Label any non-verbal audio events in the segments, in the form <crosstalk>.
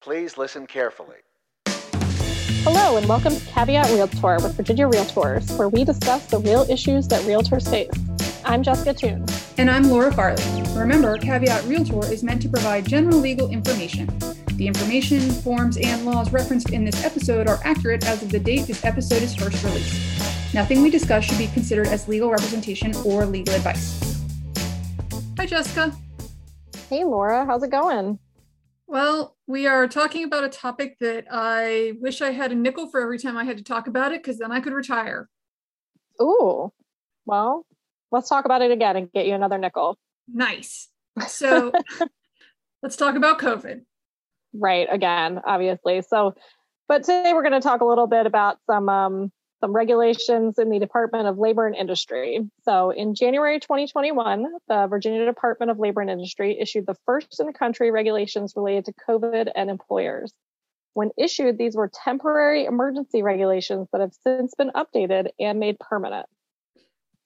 Please listen carefully. Hello, and welcome to Caveat Realtor with Virginia Realtors, where we discuss the real issues that realtors face. I'm Jessica Toon. And I'm Laura Farley. Remember, Caveat Realtor is meant to provide general legal information. The information, forms, and laws referenced in this episode are accurate as of the date this episode is first released. Nothing we discuss should be considered as legal representation or legal advice. Hi, Jessica. Hey, Laura. How's it going? Well, we are talking about a topic that I wish I had a nickel for every time I had to talk about it because then I could retire. Ooh, well, let's talk about it again and get you another nickel. Nice. So <laughs> let's talk about COVID. Right, again, obviously. So, but today we're going to talk a little bit about some um, some regulations in the Department of Labor and Industry. So, in January 2021, the Virginia Department of Labor and Industry issued the first in the country regulations related to COVID and employers. When issued, these were temporary emergency regulations that have since been updated and made permanent.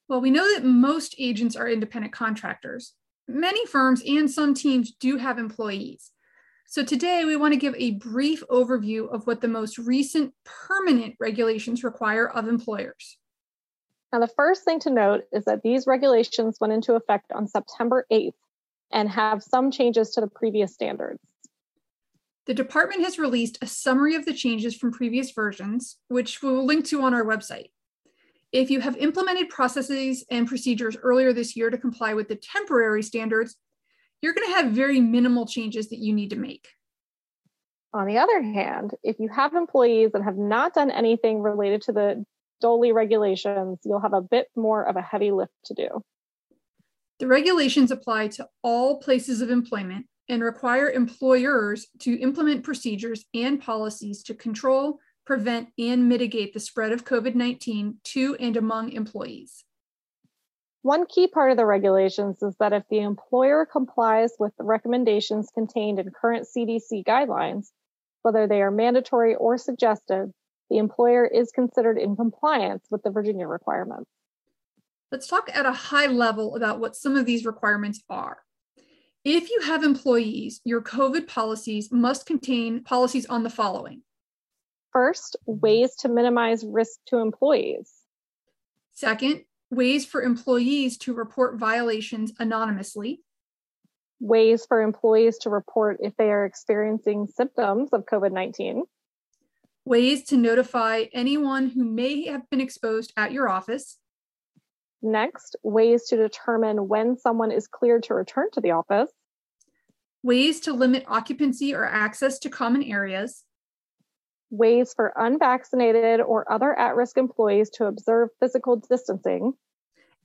Well, we know that most agents are independent contractors. Many firms and some teams do have employees. So today we want to give a brief overview of what the most recent permanent regulations require of employers. Now, the first thing to note is that these regulations went into effect on September 8th and have some changes to the previous standards. The department has released a summary of the changes from previous versions, which we'll link to on our website. If you have implemented processes and procedures earlier this year to comply with the temporary standards, you're going to have very minimal changes that you need to make. On the other hand, if you have employees that have not done anything related to the DOLI regulations, you'll have a bit more of a heavy lift to do. The regulations apply to all places of employment and require employers to implement procedures and policies to control, prevent, and mitigate the spread of COVID 19 to and among employees. One key part of the regulations is that if the employer complies with the recommendations contained in current CDC guidelines, whether they are mandatory or suggested, the employer is considered in compliance with the Virginia requirements. Let's talk at a high level about what some of these requirements are. If you have employees, your COVID policies must contain policies on the following. First, ways to minimize risk to employees. Second, ways for employees to report violations anonymously, ways for employees to report if they are experiencing symptoms of COVID 19, ways to notify anyone who may have been exposed at your office. Next, ways to determine when someone is cleared to return to the office. Ways to limit occupancy or access to common areas. Ways for unvaccinated or other at risk employees to observe physical distancing.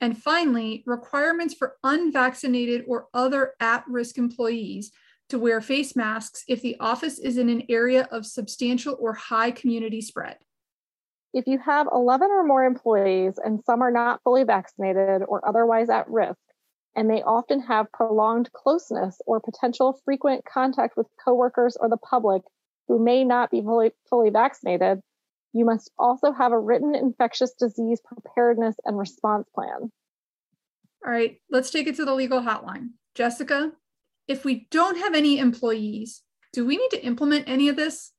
And finally, requirements for unvaccinated or other at risk employees to wear face masks if the office is in an area of substantial or high community spread. If you have 11 or more employees and some are not fully vaccinated or otherwise at risk, and they often have prolonged closeness or potential frequent contact with coworkers or the public who may not be fully, fully vaccinated, you must also have a written infectious disease preparedness and response plan. All right, let's take it to the legal hotline. Jessica, if we don't have any employees, do we need to implement any of this?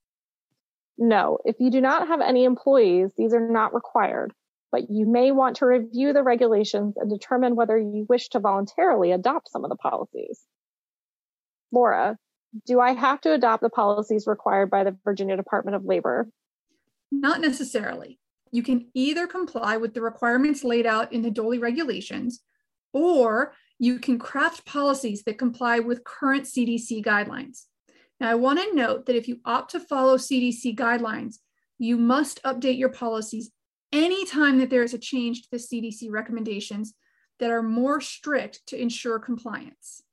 No, if you do not have any employees, these are not required, but you may want to review the regulations and determine whether you wish to voluntarily adopt some of the policies. Laura, do I have to adopt the policies required by the Virginia Department of Labor? Not necessarily. You can either comply with the requirements laid out in the DOLI regulations, or you can craft policies that comply with current CDC guidelines. Now, I want to note that if you opt to follow CDC guidelines, you must update your policies anytime that there is a change to the CDC recommendations that are more strict to ensure compliance.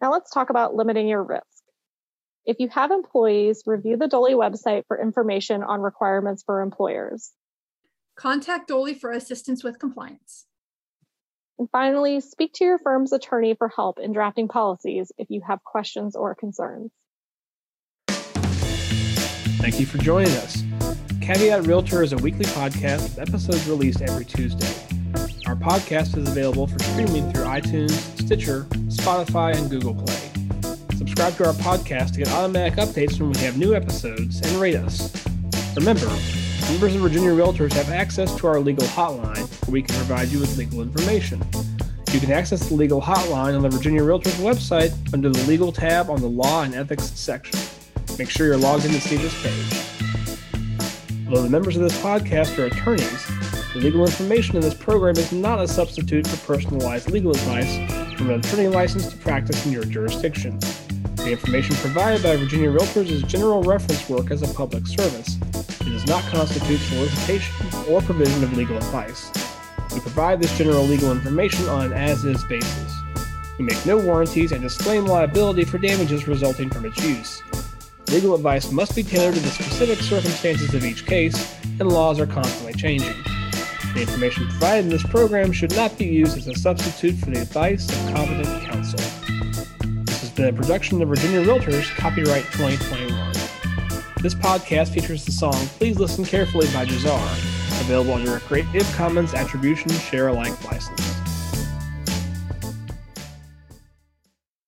Now, let's talk about limiting your risk. If you have employees, review the DOLI website for information on requirements for employers. Contact DOLI for assistance with compliance. And finally, speak to your firm's attorney for help in drafting policies if you have questions or concerns. Thank you for joining us. Caveat Realtor is a weekly podcast with episodes released every Tuesday. Our podcast is available for streaming through iTunes, Stitcher, Spotify, and Google Play subscribe to our podcast to get automatic updates when we have new episodes, and rate us. Remember, members of Virginia Realtors have access to our legal hotline where we can provide you with legal information. You can access the legal hotline on the Virginia Realtors website under the Legal tab on the Law and Ethics section. Make sure you're logged in to see this page. Although the members of this podcast are attorneys, legal information in this program is not a substitute for personalized legal advice from an attorney licensed to practice in your jurisdiction. The information provided by Virginia Realtors is general reference work as a public service. It does not constitute solicitation or provision of legal advice. We provide this general legal information on an as is basis. We make no warranties and disclaim liability for damages resulting from its use. Legal advice must be tailored to the specific circumstances of each case, and laws are constantly changing. The information provided in this program should not be used as a substitute for the advice of competent counsel. This has been a production of Virginia Realtors, copyright 2021. This podcast features the song Please Listen Carefully by Jahzzar, available under a Creative Commons Attribution Share Alike license.